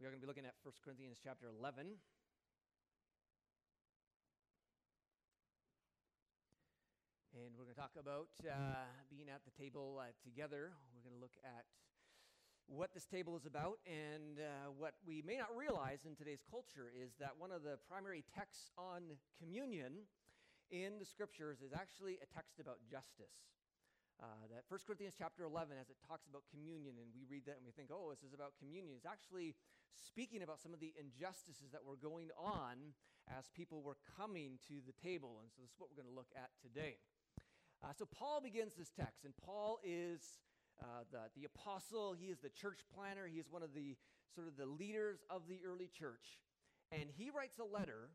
We are going to be looking at 1 Corinthians chapter 11. And we're going to talk about uh, being at the table uh, together. We're going to look at what this table is about. And uh, what we may not realize in today's culture is that one of the primary texts on communion in the scriptures is actually a text about justice. Uh, that 1 Corinthians chapter 11, as it talks about communion, and we read that and we think, oh, this is about communion, is actually speaking about some of the injustices that were going on as people were coming to the table. And so this is what we're going to look at today. Uh, so Paul begins this text, and Paul is uh, the, the apostle, he is the church planner, he is one of the sort of the leaders of the early church. And he writes a letter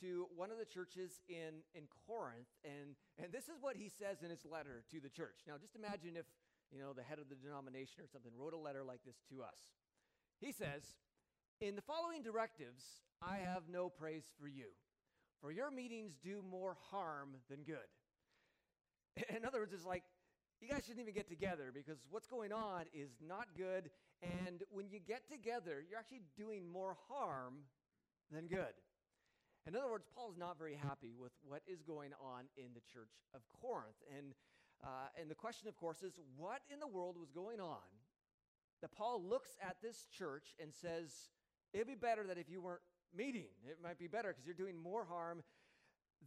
to one of the churches in, in Corinth, and, and this is what he says in his letter to the church. Now, just imagine if, you know, the head of the denomination or something wrote a letter like this to us. He says, In the following directives, I have no praise for you, for your meetings do more harm than good. In other words, it's like, you guys shouldn't even get together because what's going on is not good. And when you get together, you're actually doing more harm than good. In other words, Paul is not very happy with what is going on in the church of Corinth. And, uh, and the question, of course, is what in the world was going on that Paul looks at this church and says, it'd be better that if you weren't meeting, it might be better because you're doing more harm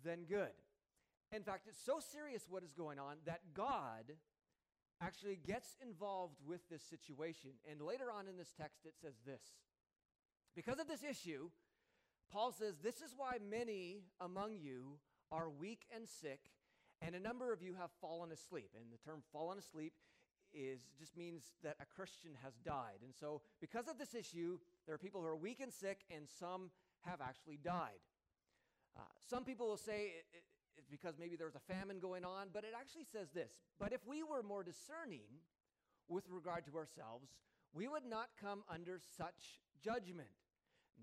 than good. In fact, it's so serious what is going on that God actually gets involved with this situation. And later on in this text, it says this Because of this issue, Paul says, This is why many among you are weak and sick, and a number of you have fallen asleep. And the term fallen asleep is just means that a Christian has died. And so, because of this issue, there are people who are weak and sick, and some have actually died. Uh, some people will say it, it, it's because maybe there's a famine going on, but it actually says this But if we were more discerning with regard to ourselves, we would not come under such judgment.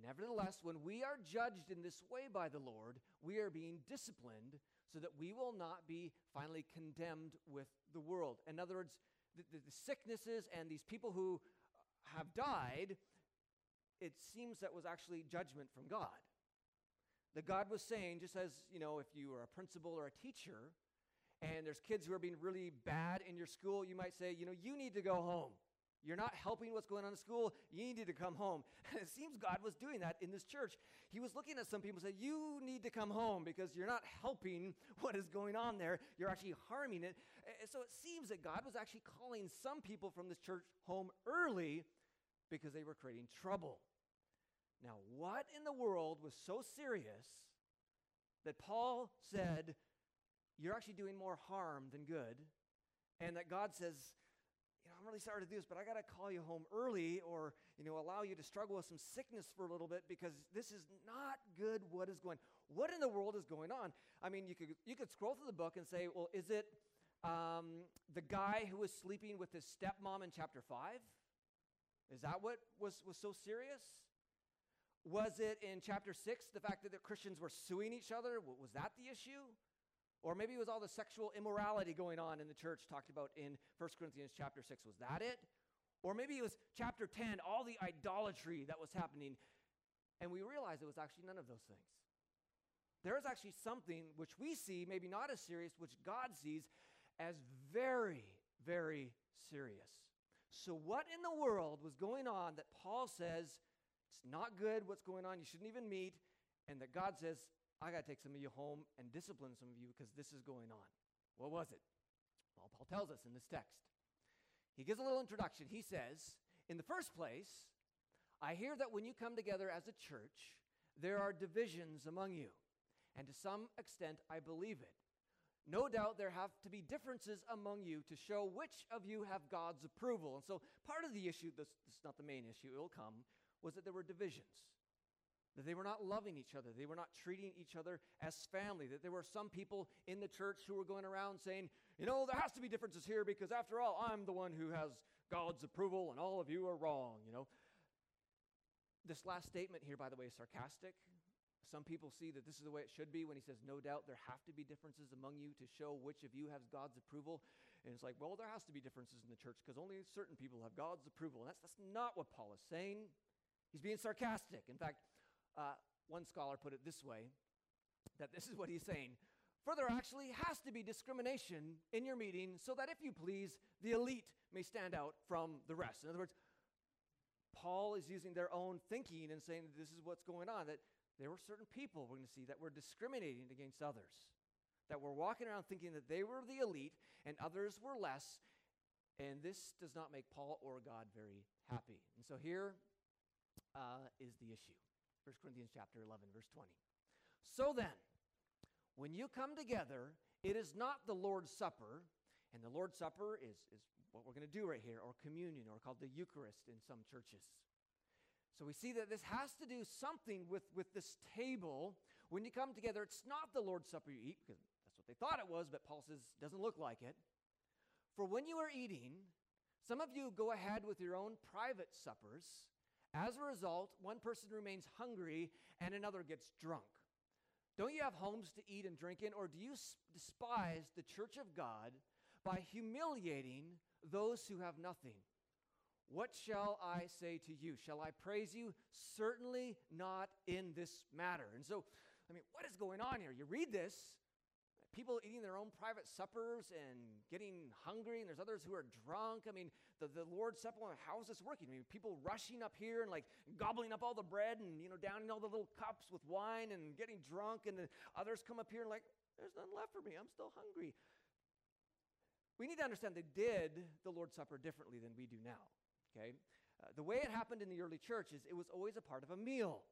Nevertheless, when we are judged in this way by the Lord, we are being disciplined so that we will not be finally condemned with the world. In other words, the, the, the sicknesses and these people who have died, it seems that was actually judgment from God. That God was saying, just as, you know, if you are a principal or a teacher, and there's kids who are being really bad in your school, you might say, you know, you need to go home. You're not helping what's going on in school. You need to come home. And it seems God was doing that in this church. He was looking at some people and said, You need to come home because you're not helping what is going on there. You're actually harming it. And so it seems that God was actually calling some people from this church home early because they were creating trouble. Now, what in the world was so serious that Paul said, You're actually doing more harm than good? And that God says, you know, I'm really sorry to do this, but I got to call you home early or, you know, allow you to struggle with some sickness for a little bit because this is not good what is going What in the world is going on? I mean, you could, you could scroll through the book and say, well, is it um, the guy who was sleeping with his stepmom in chapter 5? Is that what was, was so serious? Was it in chapter 6, the fact that the Christians were suing each other? Was that the issue? Or maybe it was all the sexual immorality going on in the church talked about in 1 Corinthians chapter 6. Was that it? Or maybe it was chapter 10, all the idolatry that was happening. And we realized it was actually none of those things. There is actually something which we see, maybe not as serious, which God sees as very, very serious. So, what in the world was going on that Paul says it's not good what's going on, you shouldn't even meet, and that God says I got to take some of you home and discipline some of you because this is going on. What was it? Well, Paul tells us in this text. He gives a little introduction. He says, In the first place, I hear that when you come together as a church, there are divisions among you. And to some extent, I believe it. No doubt there have to be differences among you to show which of you have God's approval. And so part of the issue, this, this is not the main issue, it will come, was that there were divisions that they were not loving each other, they were not treating each other as family, that there were some people in the church who were going around saying, you know, there has to be differences here because after all, I'm the one who has God's approval and all of you are wrong, you know. This last statement here, by the way, is sarcastic. Some people see that this is the way it should be when he says, No doubt there have to be differences among you to show which of you has God's approval. And it's like, Well, there has to be differences in the church because only certain people have God's approval. And that's, that's not what Paul is saying. He's being sarcastic. In fact, uh, one scholar put it this way that this is what he's saying. For there actually has to be discrimination in your meeting so that if you please, the elite may stand out from the rest. In other words, Paul is using their own thinking and saying that this is what's going on, that there were certain people we're going to see that were discriminating against others, that were walking around thinking that they were the elite and others were less. And this does not make Paul or God very happy. And so here uh, is the issue 1 Corinthians chapter 11, verse 20. So then, when you come together, it is not the Lord's Supper, and the Lord's Supper is, is what we're going to do right here, or communion, or called the Eucharist in some churches. So we see that this has to do something with, with this table. When you come together, it's not the Lord's Supper you eat, because that's what they thought it was, but Paul says doesn't look like it. For when you are eating, some of you go ahead with your own private suppers. As a result, one person remains hungry and another gets drunk. Don't you have homes to eat and drink in, or do you despise the church of God by humiliating those who have nothing? What shall I say to you? Shall I praise you? Certainly not in this matter. And so, I mean, what is going on here? You read this, people eating their own private suppers and getting hungry, and there's others who are drunk. I mean, the, the Lord's Supper, how is this working? I mean, people rushing up here and like gobbling up all the bread and, you know, downing all the little cups with wine and getting drunk, and then others come up here and like, there's nothing left for me. I'm still hungry. We need to understand they did the Lord's Supper differently than we do now. Okay? Uh, the way it happened in the early church is it was always a part of a meal.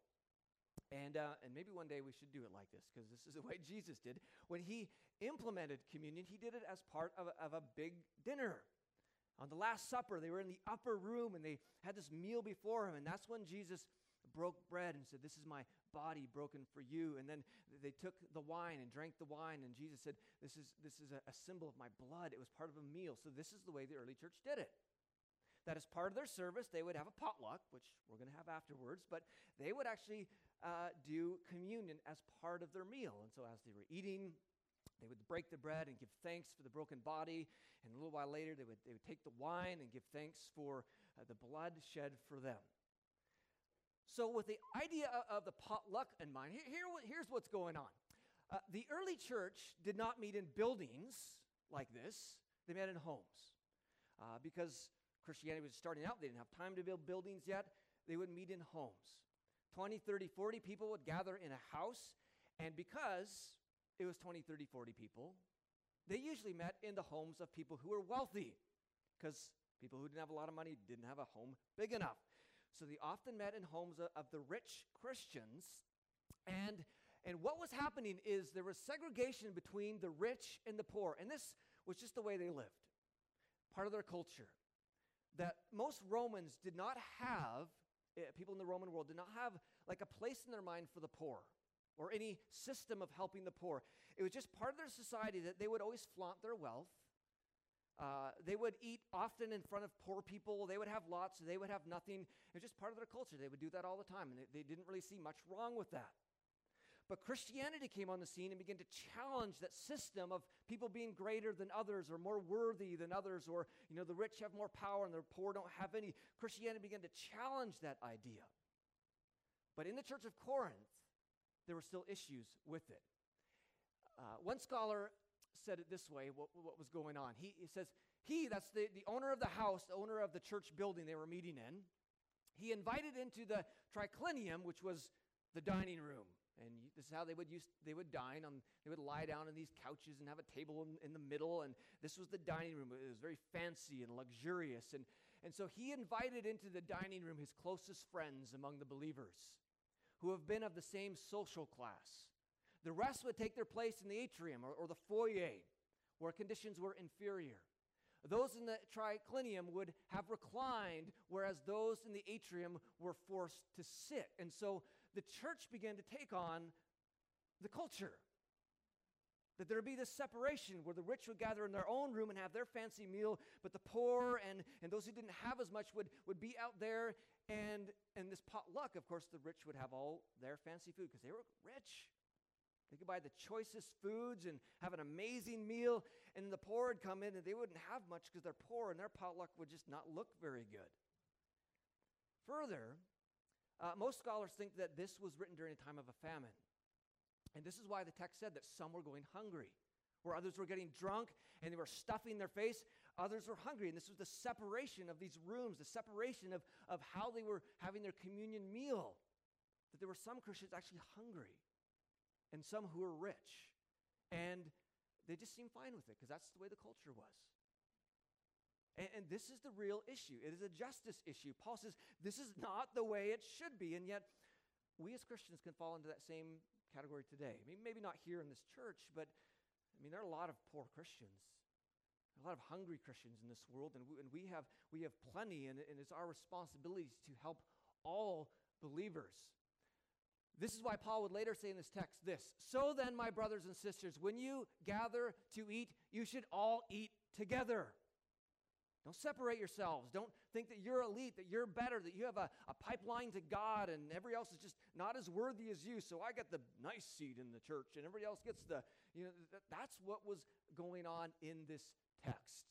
And, uh, and maybe one day we should do it like this because this is the way Jesus did. When he implemented communion, he did it as part of a, of a big dinner. On the Last Supper, they were in the upper room and they had this meal before him. And that's when Jesus broke bread and said, This is my body broken for you. And then they took the wine and drank the wine. And Jesus said, This is, this is a, a symbol of my blood. It was part of a meal. So this is the way the early church did it that as part of their service, they would have a potluck, which we're going to have afterwards, but they would actually uh, do communion as part of their meal. And so as they were eating, they would break the bread and give thanks for the broken body. And a little while later, they would, they would take the wine and give thanks for uh, the blood shed for them. So, with the idea of, the potluck in mind, here, here here's what's going on. Uh, the early church did not meet in buildings like this, they met in homes. Uh, because Christianity was starting out. They didn't have time to build buildings yet. They would meet in homes. 20, 30, 40 people would gather in a house. And because it was 20, 30, 40 people, they usually met in the homes of people who were wealthy. Because people who didn't have a lot of money didn't have a home big enough. So they often met in homes of, of the rich Christians. And, and what was happening is there was segregation between the rich and the poor. And this was just the way they lived, part of their culture that most Romans did not have, people in the Roman world did not have like a place in their mind for the poor or any system of helping the poor. It was just part of their society that they would always flaunt their wealth. Uh, they would eat often in front of poor people. They would have lots. They would have nothing. It was just part of their culture. They would do that all the time, and they, they didn't really see much wrong with that. But Christianity came on the scene and began to challenge that system of people being greater than others or more worthy than others, or you know, the rich have more power and the poor don't have any. Christianity began to challenge that idea. But in the church of Corinth, there were still issues with it. Uh, one scholar said it this way what, what was going on. He, he says, He, that's the, the owner of the house, the owner of the church building they were meeting in, he invited into the triclinium, which was the dining room. And this is how they would use they would dine on they would lie down on these couches and have a table in, in the middle and this was the dining room. It was very fancy and luxurious and and so he invited into the dining room his closest friends among the believers who have been of the same social class. The rest would take their place in the atrium or, or the foyer where conditions were inferior. Those in the triclinium would have reclined, whereas those in the atrium were forced to sit. And so the church began to take on the culture. That there would be this separation where the rich would gather in their own room and have their fancy meal, but the poor and, and those who didn't have as much would, would be out there. And, and this potluck, of course, the rich would have all their fancy food because they were rich. They could buy the choicest foods and have an amazing meal. And the poor would come in and they wouldn't have much because they're poor and their potluck would just not look very good. Further, Uh, most scholars think that this was written during a time of a famine. And this is why the text said that some were going hungry, where others were getting drunk and they were stuffing their face. Others were hungry. And this was the separation of these rooms, the separation of, of how they were having their communion meal. That there were some Christians actually hungry and some who were rich. And they just seemed fine with it because that's the way the culture was. And, and, this is the real issue. It is a justice issue. Paul says this is not the way it should be. And yet, we as Christians can fall into that same category today. I mean, maybe not here in this church, but I mean, there are a lot of poor Christians, a lot of hungry Christians in this world, and we, and we have we have plenty, and, and it's our responsibility to help all believers. This is why Paul would later say in this text this So then, my brothers and sisters, when you gather to eat, you should all eat together. Don't separate yourselves. Don't think that you're elite, that you're better, that you have a, a pipeline to God and everybody else is just not as worthy as you. So I get the nice seat in the church and everybody else gets the, you know, th- that's what was going on in this text.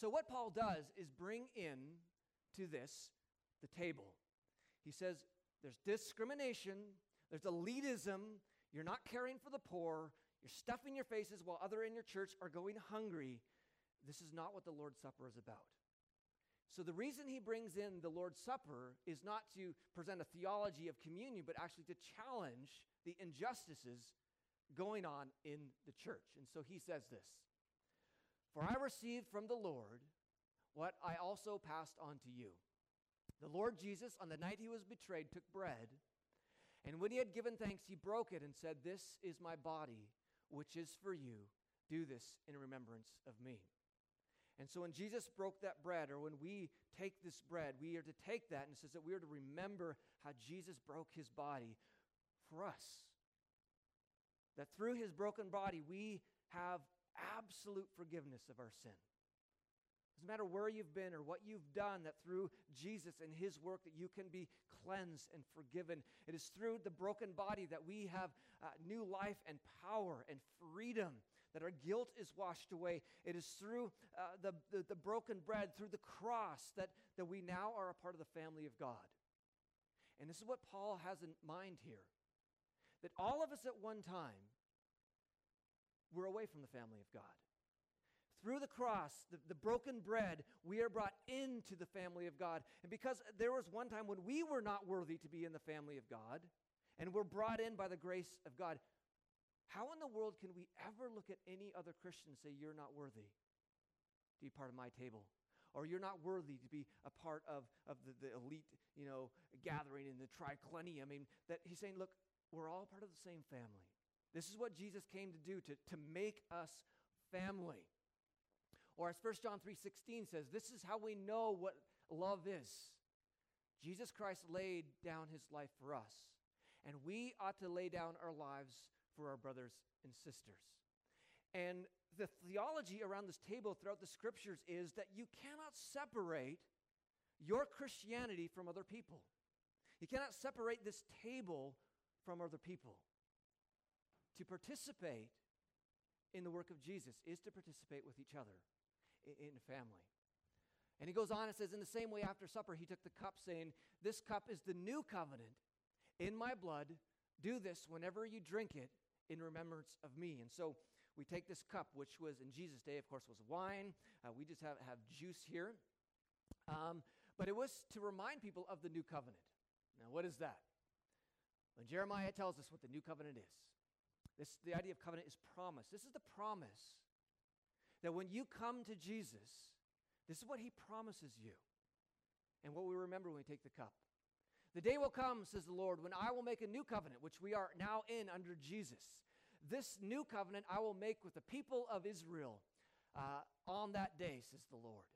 So what Paul does is bring in to this the table. He says there's discrimination, there's elitism, you're not caring for the poor, you're stuffing your faces while other in your church are going hungry. This is not what the Lord's Supper is about. So, the reason he brings in the Lord's Supper is not to present a theology of communion, but actually to challenge the injustices going on in the church. And so he says this For I received from the Lord what I also passed on to you. The Lord Jesus, on the night he was betrayed, took bread, and when he had given thanks, he broke it and said, This is my body, which is for you. Do this in remembrance of me. And so when Jesus broke that bread, or when we take this bread, we are to take that, and it says that we are to remember how Jesus broke his body for us. That through his broken body, we have absolute forgiveness of our sin. Doesn't matter where you've been or what you've done, that through Jesus and his work that you can be cleansed and forgiven. It is through the broken body that we have uh, new life and power and freedom that our guilt is washed away. It is through uh, the, the, the broken bread, through the cross, that, that we now are a part of the family of God. And this is what Paul has in mind here that all of us at one time were away from the family of God. Through the cross, the, the broken bread, we are brought into the family of God. And because there was one time when we were not worthy to be in the family of God, and we're brought in by the grace of God, how in the world can we ever look at any other Christian and say, You're not worthy to be part of my table? Or you're not worthy to be a part of, of the, the elite, you know, gathering in the triclinium. I mean, that he's saying, look, we're all part of the same family. This is what Jesus came to do, to, to make us family. Or as 1 John 3:16 says, this is how we know what love is. Jesus Christ laid down his life for us, and we ought to lay down our lives for our brothers and sisters. And the theology around this table throughout the scriptures is that you cannot separate your Christianity from other people. You cannot separate this table from other people. To participate in the work of Jesus is to participate with each other in, family. And he goes on and says, In the same way, after supper, he took the cup, saying, This cup is the new covenant in my blood. Do this whenever you drink it in remembrance of me. And so we take this cup, which was in Jesus' day, of course, was wine. Uh, we just have, have juice here. Um, but it was to remind people of the new covenant. Now, what is that? When Jeremiah tells us what the new covenant is, this, the idea of covenant is promise. This is the promise that when you come to Jesus, this is what he promises you and what we remember when we take the cup. The day will come, says the Lord, when I will make a new covenant, which we are now in under Jesus. This new covenant I will make with the people of Israel uh, on that day, says the Lord.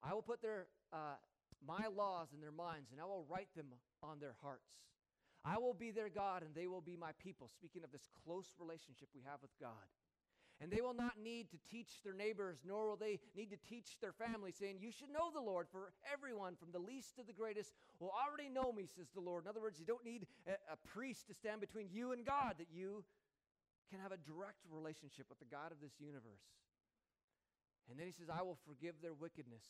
I will put their, uh, my laws in their minds, and I will write them on their hearts. I will be their God, and they will be my people. Speaking of this close relationship we have with God. And they will not need to teach their neighbors, nor will they need to teach their family, saying, You should know the Lord, for everyone, from the least to the greatest, will already know me, says the Lord. In other words, you don't need a, a priest to stand between you and God, that you can have a direct relationship with the God of this universe. And then he says, I will forgive their wickedness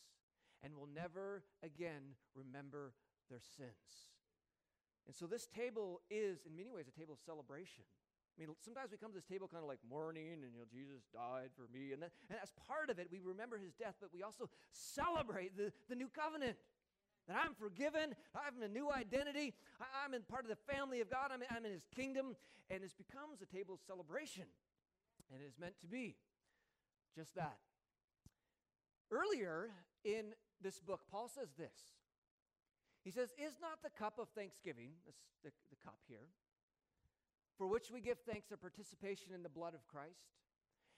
and will never again remember their sins. And so this table is, in many ways, a table of celebration. I mean, sometimes we come to this table kind of like mourning, and you know, Jesus died for me, and, then, and as part of it, we remember his death, but we also celebrate the, the new covenant. That I'm forgiven, I have a new identity, I, am in part of the family of God, I'm I'm in his kingdom, and it becomes a table of celebration. And it is meant to be just that. Earlier in this book, Paul says this he says, Is not the cup of thanksgiving, this, the, the cup here, for which we give thanks a participation in the blood of Christ?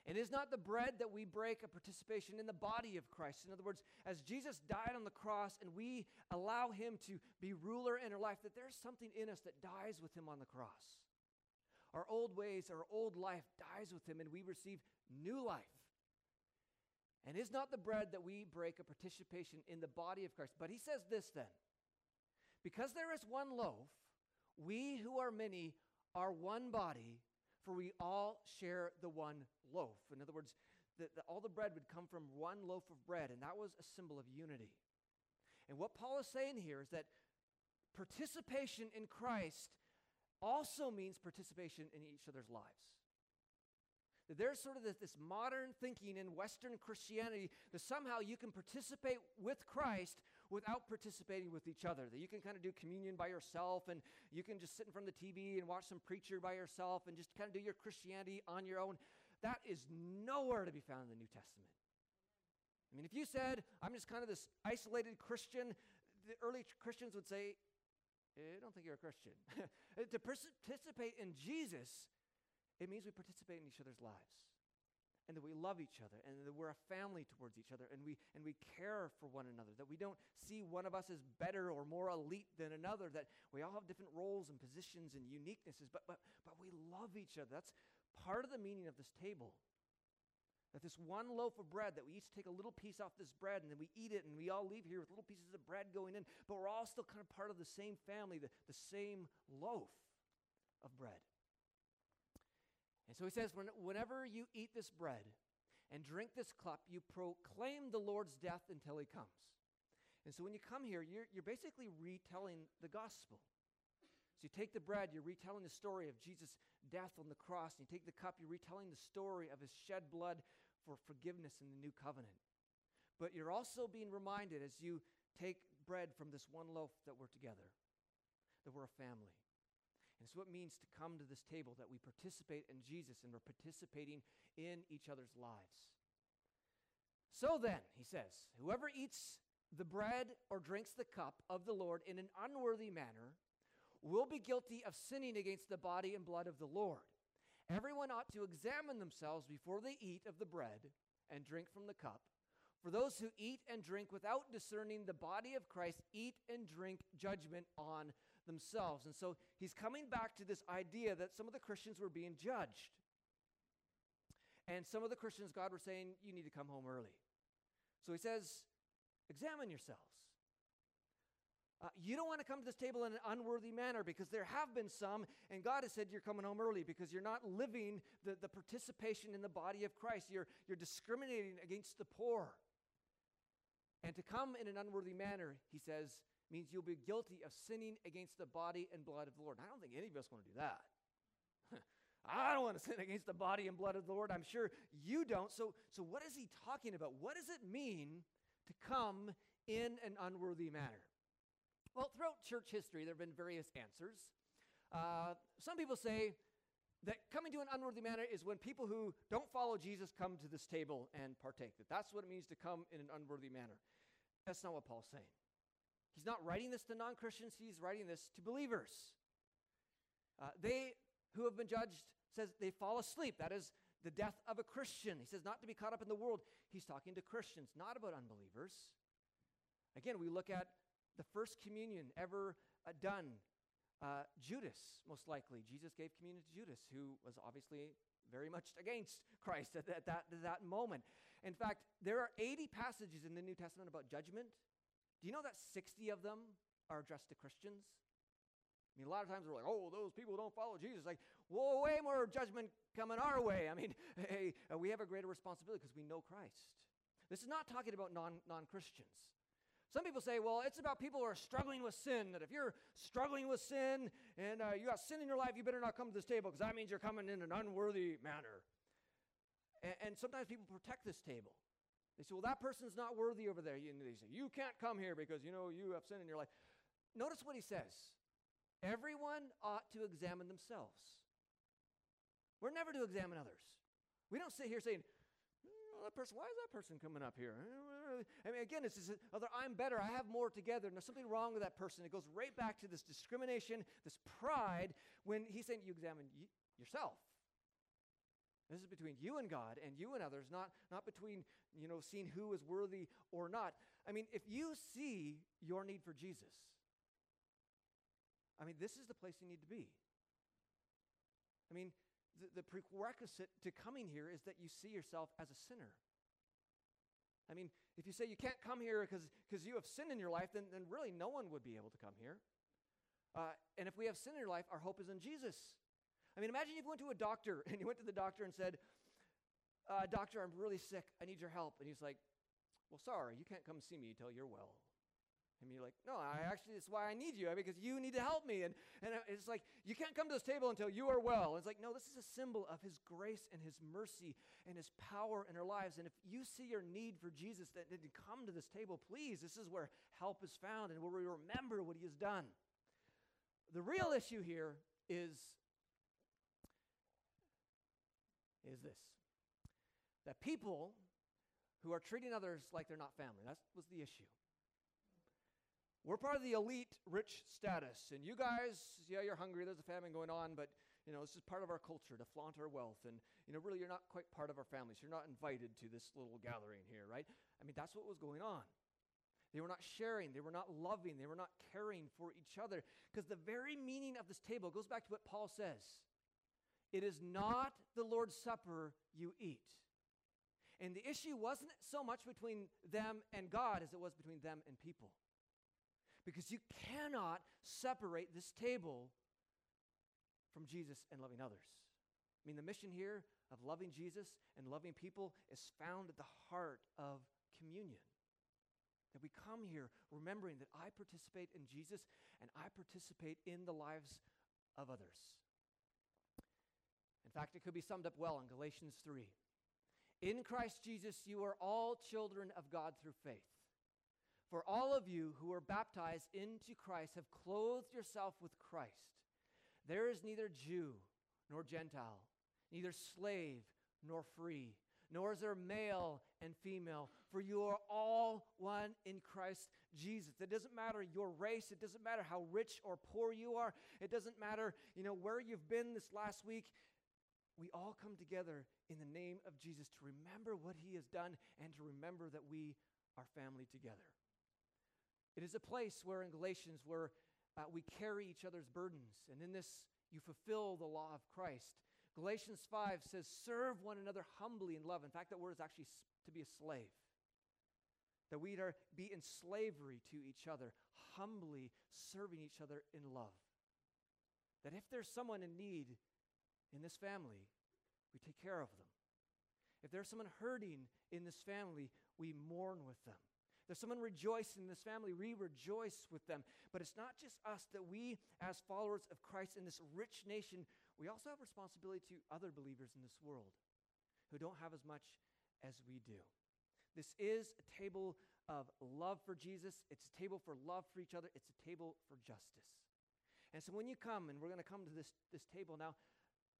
And is not the bread that we break a participation in the body of Christ? In other words, as Jesus died on the cross and we allow him to be ruler in our life, that there's something in us that dies with him on the cross. Our old ways, our old life dies with him, and we receive new life. And is not the bread that we break a participation in the body of Christ? But he says this then because there is one loaf, we who are many are one body, for we all share the one loaf. In other words, the, the, all the bread would come from one loaf of bread, and that was a symbol of unity. And what Paul is saying here is that participation in Christ also means participation in each other's lives. That there's sort of this, this, modern thinking in Western Christianity that somehow you can participate with Christ without participating with each other. That you can kind of do communion by yourself and you can just sit in front of the TV and watch some preacher by yourself and just kind of do your Christianity on your own. That is nowhere to be found in the New Testament. I mean, if you said, I'm just kind of this isolated Christian, the early Christians would say, eh, I don't think you're a Christian. to participate in Jesus it means we participate in each other's lives and that we love each other and that we're a family towards each other and we and we care for one another that we don't see one of us as better or more elite than another that we all have different roles and positions and uniquenesses but but but we love each other. That's part of the meaning of this table. That this one loaf of bread that we each take a little piece off this bread and then we eat it and we all leave here with little pieces of bread going in but we're all still kind of part of the same family the, the same loaf of bread and so he says, whenever you eat this bread and drink this cup, you proclaim the Lord's death until he comes. And so when you come here, you're, you're basically retelling the gospel. So you take the bread, you're retelling the story of Jesus' death on the cross. And you take the cup, you're retelling the story of his shed blood for forgiveness in the new covenant. But you're also being reminded as you take bread from this one loaf that we're together, that we're a family. And so it means to come to this table that we participate in Jesus and we're participating in each other's lives. So then, he says, whoever eats the bread or drinks the cup of the Lord in an unworthy manner will be guilty of sinning against the body and blood of the Lord. Everyone ought to examine themselves before they eat of the bread and drink from the cup. For those who eat and drink without discerning the body of Christ eat and drink judgment on themselves. And so he's coming back to this idea that some of the Christians were being judged. And some of the Christians, God were saying, you need to come home early. So he says, examine yourselves. Uh, you don't want to come to this table in an unworthy manner because there have been some, and God has said you're coming home early because you're not living the, the participation in the body of Christ. You're, you're discriminating against the poor. And to come in an unworthy manner, he says, means you'll be guilty of sinning against the body and blood of the Lord. I don't think any of us want to do that. I don't want to sin against the body and blood of the Lord. I'm sure you don't. So, so what is he talking about? What does it mean to come in an unworthy manner? Well, throughout church history, there have been various answers. Uh, some people say that coming to an unworthy manner is when people who don't follow Jesus come to this table and partake. That that's what it means to come in an unworthy manner. That's not what Paul's saying. He's not writing this to non Christians, he's writing this to believers. Uh, they who have been judged says they fall asleep. That is the death of a Christian. He says not to be caught up in the world. He's talking to Christians, not about unbelievers. Again, we look at the first communion ever uh, done. Uh, Judas, most likely. Jesus gave communion to Judas, who was obviously very much against Christ at, at that, at that moment. In fact, there are 80 passages in the New Testament about judgment. Do you know that 60 of them are addressed to Christians? I mean, a lot of times we're like, oh, those people don't follow Jesus. Like, whoa, way more judgment coming our way. I mean, hey, uh, we have a greater responsibility because we know Christ. This is not talking about non Christians. Some people say, well, it's about people who are struggling with sin, that if you're struggling with sin and uh, you got sin in your life, you better not come to this table because that means you're coming in an unworthy manner. And, and, sometimes people protect this table. They say, well, that person's not worthy over there. And they say, you can't come here because, you know, you have sin in your life. Notice what he says. Everyone ought to examine themselves. We're never to examine others. We don't sit here saying, oh, that person, why is that person coming up here? I mean, again, it's just other, I'm better, I have more together. And there's something wrong with that person. It goes right back to this discrimination, this pride, when he's saying you examine y- yourself. This is between you and God and you and others, not, not between, you know, seeing who is worthy or not. I mean, if you see your need for Jesus, I mean, this is the place you need to be. I mean, the, the prerequisite to coming here is that you see yourself as a sinner. I mean, if you say you can't come here because you have sin in your life, then, then really no one would be able to come here. Uh, and if we have sin in your life, our hope is in Jesus. I mean, imagine if you went to a doctor and you went to the doctor and said, uh, Doctor, I'm really sick. I need your help. And he's like, Well, sorry, you can't come see me until you're well. And you're like, no, I actually, it's why I need you, because you need to help me. And, and it's like, you can't come to this table until you are well. And it's like, no, this is a symbol of his grace and his mercy and his power in our lives. And if you see your need for Jesus, that didn't come to this table, please, this is where help is found and where we remember what he has done. The real issue here is, is this that people who are treating others like they're not family, that was the issue. We're part of the elite rich status. And you guys, yeah, you're hungry. There's a famine going on, but you know, this is part of our culture to flaunt our wealth. And, you know, really, you're not quite part of our family, so You're not invited to this little gathering here, right? I mean, that's what was going on. They were not sharing. They were not loving. They were not caring for each other. Because the very meaning of this table goes back to what Paul says it is not the Lord's Supper you eat. And the issue wasn't so much between them and God as it was between them and people because you cannot separate this table from Jesus and loving others. I mean, the mission here of loving Jesus and loving people is found at the heart of communion. That we come here remembering that I participate in Jesus and I participate in the lives of others. Fact, it could be summed up well in Galatians 3. In Christ Jesus, you are all children of God through faith. For all of you who are baptized into Christ have clothed yourself with Christ. There is neither Jew nor Gentile, neither slave nor free, nor is there male and female, for you are all one in Christ Jesus. It doesn't matter your race, it doesn't matter how rich or poor you are, it doesn't matter, you know, where you've been this last week. We all come together in the name of Jesus to remember what he has done and to remember that we are family together. It is a place where in Galatians where uh, we carry each other's burdens, and in this you fulfill the law of Christ. Galatians 5 says, Serve one another humbly in love. In fact, that word is actually to be a slave. That we are be in slavery to each other, humbly serving each other in love. That if there's someone in need in this family, we take care of them. If there's someone hurting in this family, we mourn with them. There's someone rejoicing in this family. We rejoice with them. But it's not just us that we, as followers of Christ in this rich nation, we also have responsibility to other believers in this world who don't have as much as we do. This is a table of love for Jesus. It's a table for love for each other. It's a table for justice. And so when you come, and we're going to come to this, this table now,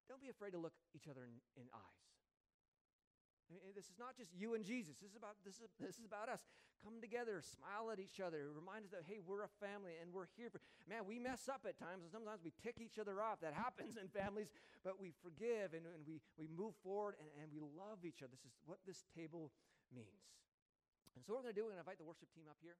don't be afraid to look each other in, in eyes. This is not just you and Jesus. This is about this is this is about us. Come together, smile at each other, remind us that hey, we're a family and we're here for man, we mess up at times and sometimes we tick each other off. That happens in families, but we forgive and, and we, we move forward and, and we love each other. This is what this table means. And so what we're gonna do, we're gonna invite the worship team up here.